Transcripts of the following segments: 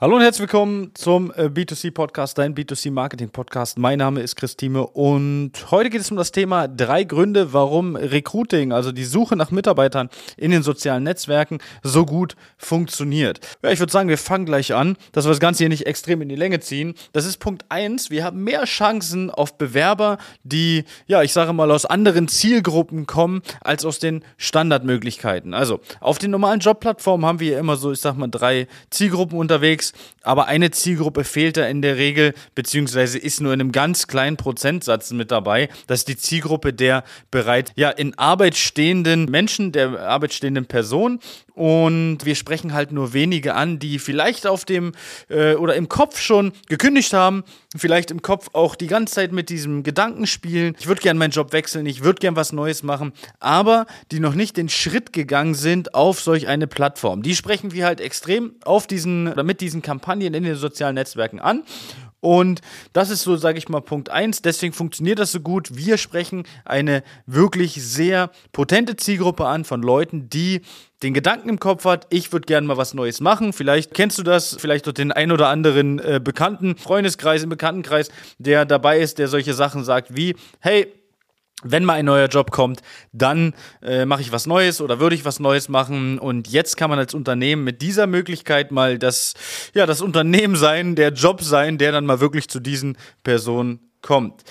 Hallo und herzlich willkommen zum äh, B2C-Podcast, dein B2C-Marketing-Podcast. Mein Name ist Christine und heute geht es um das Thema drei Gründe, warum Recruiting, also die Suche nach Mitarbeitern in den sozialen Netzwerken, so gut funktioniert. Ja, ich würde sagen, wir fangen gleich an, dass wir das Ganze hier nicht extrem in die Länge ziehen. Das ist Punkt eins: Wir haben mehr Chancen auf Bewerber, die, ja, ich sage mal, aus anderen Zielgruppen kommen, als aus den Standardmöglichkeiten. Also, auf den normalen Jobplattformen haben wir immer so, ich sag mal, drei Zielgruppen unterwegs unterwegs, aber eine Zielgruppe fehlt da in der Regel, beziehungsweise ist nur in einem ganz kleinen Prozentsatz mit dabei. Das ist die Zielgruppe der bereits ja, in Arbeit stehenden Menschen, der Arbeit stehenden Person. Und wir sprechen halt nur wenige an, die vielleicht auf dem äh, oder im Kopf schon gekündigt haben, vielleicht im Kopf auch die ganze Zeit mit diesem Gedanken spielen. Ich würde gern meinen Job wechseln, ich würde gern was Neues machen, aber die noch nicht den Schritt gegangen sind auf solch eine Plattform. Die sprechen wir halt extrem auf diesen oder mit diesen Kampagnen in den sozialen Netzwerken an und das ist so, sage ich mal, Punkt 1. Deswegen funktioniert das so gut. Wir sprechen eine wirklich sehr potente Zielgruppe an von Leuten, die den Gedanken im Kopf hat, ich würde gerne mal was Neues machen. Vielleicht kennst du das, vielleicht durch den ein oder anderen äh, bekannten Freundeskreis, im Bekanntenkreis, der dabei ist, der solche Sachen sagt wie, hey, wenn mal ein neuer Job kommt, dann äh, mache ich was Neues oder würde ich was Neues machen. Und jetzt kann man als Unternehmen mit dieser Möglichkeit mal das, ja, das Unternehmen sein, der Job sein, der dann mal wirklich zu diesen Personen kommt.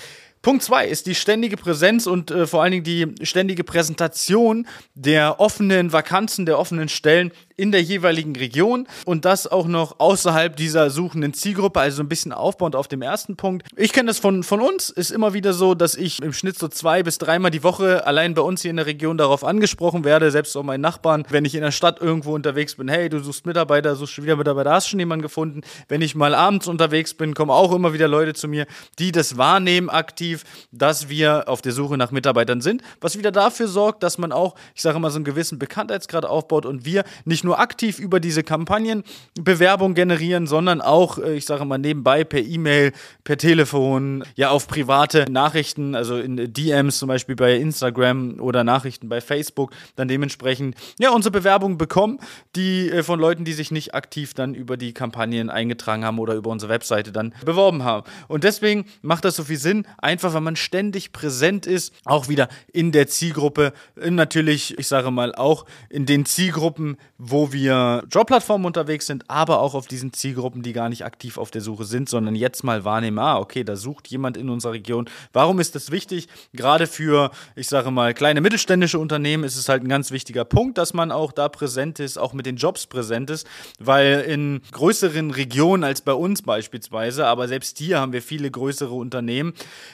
Punkt zwei ist die ständige Präsenz und äh, vor allen Dingen die ständige Präsentation der offenen Vakanzen, der offenen Stellen in der jeweiligen Region und das auch noch außerhalb dieser suchenden Zielgruppe, also ein bisschen aufbauend auf dem ersten Punkt. Ich kenne das von, von uns, ist immer wieder so, dass ich im Schnitt so zwei bis dreimal die Woche allein bei uns hier in der Region darauf angesprochen werde, selbst auch meinen Nachbarn, wenn ich in der Stadt irgendwo unterwegs bin, hey, du suchst Mitarbeiter, suchst wieder Mitarbeiter, hast schon jemanden gefunden. Wenn ich mal abends unterwegs bin, kommen auch immer wieder Leute zu mir, die das wahrnehmen aktiv, dass wir auf der Suche nach Mitarbeitern sind, was wieder dafür sorgt, dass man auch, ich sage mal, so einen gewissen Bekanntheitsgrad aufbaut und wir nicht nicht nur aktiv über diese Kampagnen Bewerbung generieren, sondern auch, äh, ich sage mal, nebenbei per E-Mail, per Telefon, ja, auf private Nachrichten, also in DMs zum Beispiel bei Instagram oder Nachrichten bei Facebook, dann dementsprechend, ja, unsere Bewerbungen bekommen, die äh, von Leuten, die sich nicht aktiv dann über die Kampagnen eingetragen haben oder über unsere Webseite dann beworben haben. Und deswegen macht das so viel Sinn, einfach weil man ständig präsent ist, auch wieder in der Zielgruppe, natürlich, ich sage mal, auch in den Zielgruppen, wo wo wir Jobplattformen unterwegs sind, aber auch auf diesen Zielgruppen, die gar nicht aktiv auf der Suche sind, sondern jetzt mal wahrnehmen, ah, okay, da sucht jemand in unserer Region. Warum ist das wichtig? Gerade für, ich sage mal, kleine mittelständische Unternehmen ist es halt ein ganz wichtiger Punkt, dass man auch da präsent ist, auch mit den Jobs präsent ist, weil in größeren Regionen als bei uns beispielsweise, aber selbst hier haben wir viele größere Unternehmen,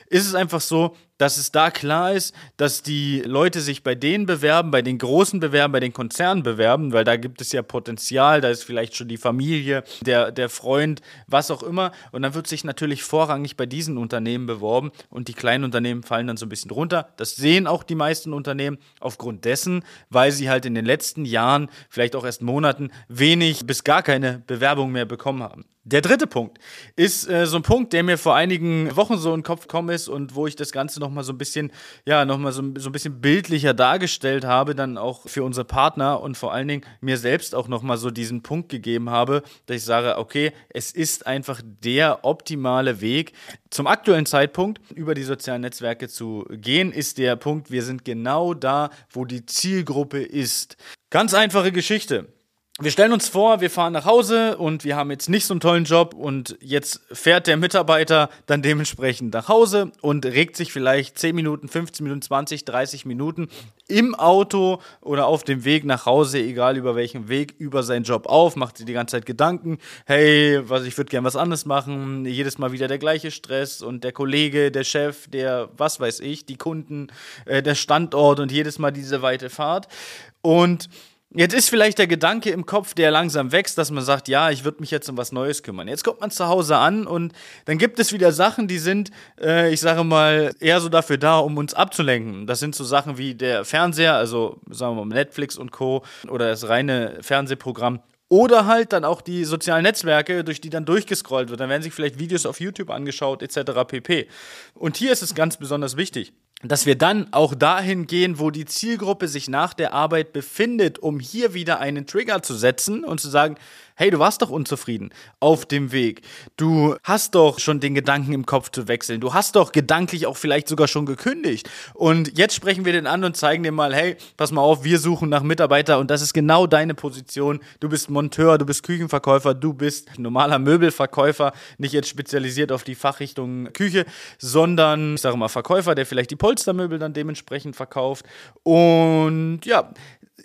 ist es einfach so, dass es da klar ist, dass die Leute sich bei denen bewerben, bei den großen bewerben, bei den Konzernen bewerben, weil da gibt es ja Potenzial, da ist vielleicht schon die Familie, der, der Freund, was auch immer. Und dann wird sich natürlich vorrangig bei diesen Unternehmen beworben und die kleinen Unternehmen fallen dann so ein bisschen runter. Das sehen auch die meisten Unternehmen aufgrund dessen, weil sie halt in den letzten Jahren, vielleicht auch erst Monaten, wenig bis gar keine Bewerbung mehr bekommen haben. Der dritte Punkt ist äh, so ein Punkt, der mir vor einigen Wochen so in den Kopf gekommen ist und wo ich das Ganze nochmal so ein bisschen, ja, nochmal so, so ein bisschen bildlicher dargestellt habe, dann auch für unsere Partner und vor allen Dingen mir selbst auch nochmal so diesen Punkt gegeben habe, dass ich sage, okay, es ist einfach der optimale Weg. Zum aktuellen Zeitpunkt über die sozialen Netzwerke zu gehen, ist der Punkt, wir sind genau da, wo die Zielgruppe ist. Ganz einfache Geschichte wir stellen uns vor, wir fahren nach Hause und wir haben jetzt nicht so einen tollen Job und jetzt fährt der Mitarbeiter dann dementsprechend nach Hause und regt sich vielleicht 10 Minuten, 15 Minuten, 20, 30 Minuten im Auto oder auf dem Weg nach Hause, egal über welchen Weg, über seinen Job auf, macht sich die ganze Zeit Gedanken, hey, was ich würde gern was anderes machen, jedes Mal wieder der gleiche Stress und der Kollege, der Chef, der was weiß ich, die Kunden, äh, der Standort und jedes Mal diese weite Fahrt. Und Jetzt ist vielleicht der Gedanke im Kopf, der langsam wächst, dass man sagt, ja, ich würde mich jetzt um was Neues kümmern. Jetzt kommt man zu Hause an und dann gibt es wieder Sachen, die sind, äh, ich sage mal, eher so dafür da, um uns abzulenken. Das sind so Sachen wie der Fernseher, also sagen wir mal Netflix und Co. oder das reine Fernsehprogramm. Oder halt dann auch die sozialen Netzwerke, durch die dann durchgescrollt wird. Dann werden sich vielleicht Videos auf YouTube angeschaut, etc. pp. Und hier ist es ganz besonders wichtig. Dass wir dann auch dahin gehen, wo die Zielgruppe sich nach der Arbeit befindet, um hier wieder einen Trigger zu setzen und zu sagen, hey, du warst doch unzufrieden auf dem Weg. Du hast doch schon den Gedanken im Kopf zu wechseln. Du hast doch gedanklich auch vielleicht sogar schon gekündigt. Und jetzt sprechen wir den an und zeigen dir mal, hey, pass mal auf, wir suchen nach Mitarbeiter und das ist genau deine Position. Du bist Monteur, du bist Küchenverkäufer, du bist normaler Möbelverkäufer, nicht jetzt spezialisiert auf die Fachrichtung Küche, sondern, ich sage mal, Verkäufer, der vielleicht die Polstermöbel dann dementsprechend verkauft. Und ja,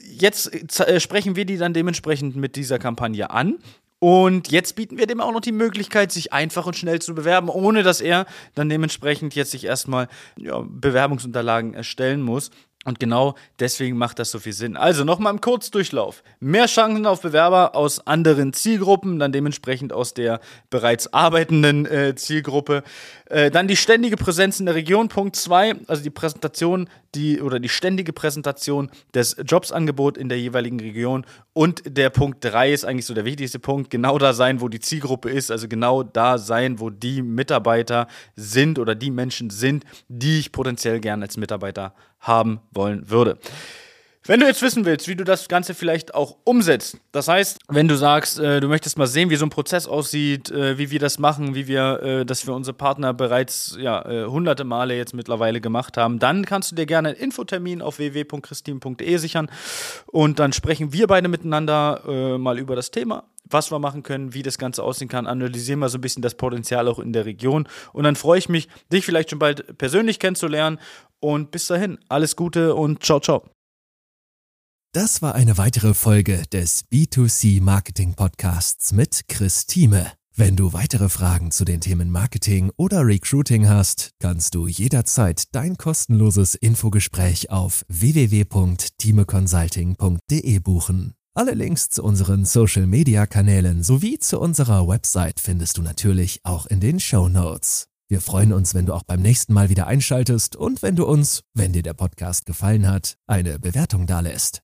jetzt äh, sprechen wir die dann dementsprechend mit dieser Kampagne an. Und jetzt bieten wir dem auch noch die Möglichkeit, sich einfach und schnell zu bewerben, ohne dass er dann dementsprechend jetzt sich erstmal ja, Bewerbungsunterlagen erstellen muss. Und genau deswegen macht das so viel Sinn. Also nochmal im Kurzdurchlauf. Mehr Chancen auf Bewerber aus anderen Zielgruppen, dann dementsprechend aus der bereits arbeitenden äh, Zielgruppe. Äh, dann die ständige Präsenz in der Region. Punkt 2, also die Präsentation, die oder die ständige Präsentation des Jobsangebots in der jeweiligen Region. Und der Punkt 3 ist eigentlich so der wichtigste Punkt, genau da sein, wo die Zielgruppe ist, also genau da sein, wo die Mitarbeiter sind oder die Menschen sind, die ich potenziell gerne als Mitarbeiter haben wollen würde. Wenn du jetzt wissen willst, wie du das Ganze vielleicht auch umsetzt, das heißt, wenn du sagst, äh, du möchtest mal sehen, wie so ein Prozess aussieht, äh, wie wir das machen, wie wir äh, das für unsere Partner bereits ja, äh, hunderte Male jetzt mittlerweile gemacht haben, dann kannst du dir gerne einen Infotermin auf www.christine.de sichern und dann sprechen wir beide miteinander äh, mal über das Thema was wir machen können, wie das Ganze aussehen kann, analysieren wir so ein bisschen das Potenzial auch in der Region. Und dann freue ich mich, dich vielleicht schon bald persönlich kennenzulernen. Und bis dahin, alles Gute und ciao, ciao. Das war eine weitere Folge des B2C Marketing Podcasts mit Chris Thieme. Wenn du weitere Fragen zu den Themen Marketing oder Recruiting hast, kannst du jederzeit dein kostenloses Infogespräch auf www.timeconsulting.de buchen. Alle Links zu unseren Social Media Kanälen sowie zu unserer Website findest du natürlich auch in den Show Notes. Wir freuen uns, wenn du auch beim nächsten Mal wieder einschaltest und wenn du uns, wenn dir der Podcast gefallen hat, eine Bewertung dalässt.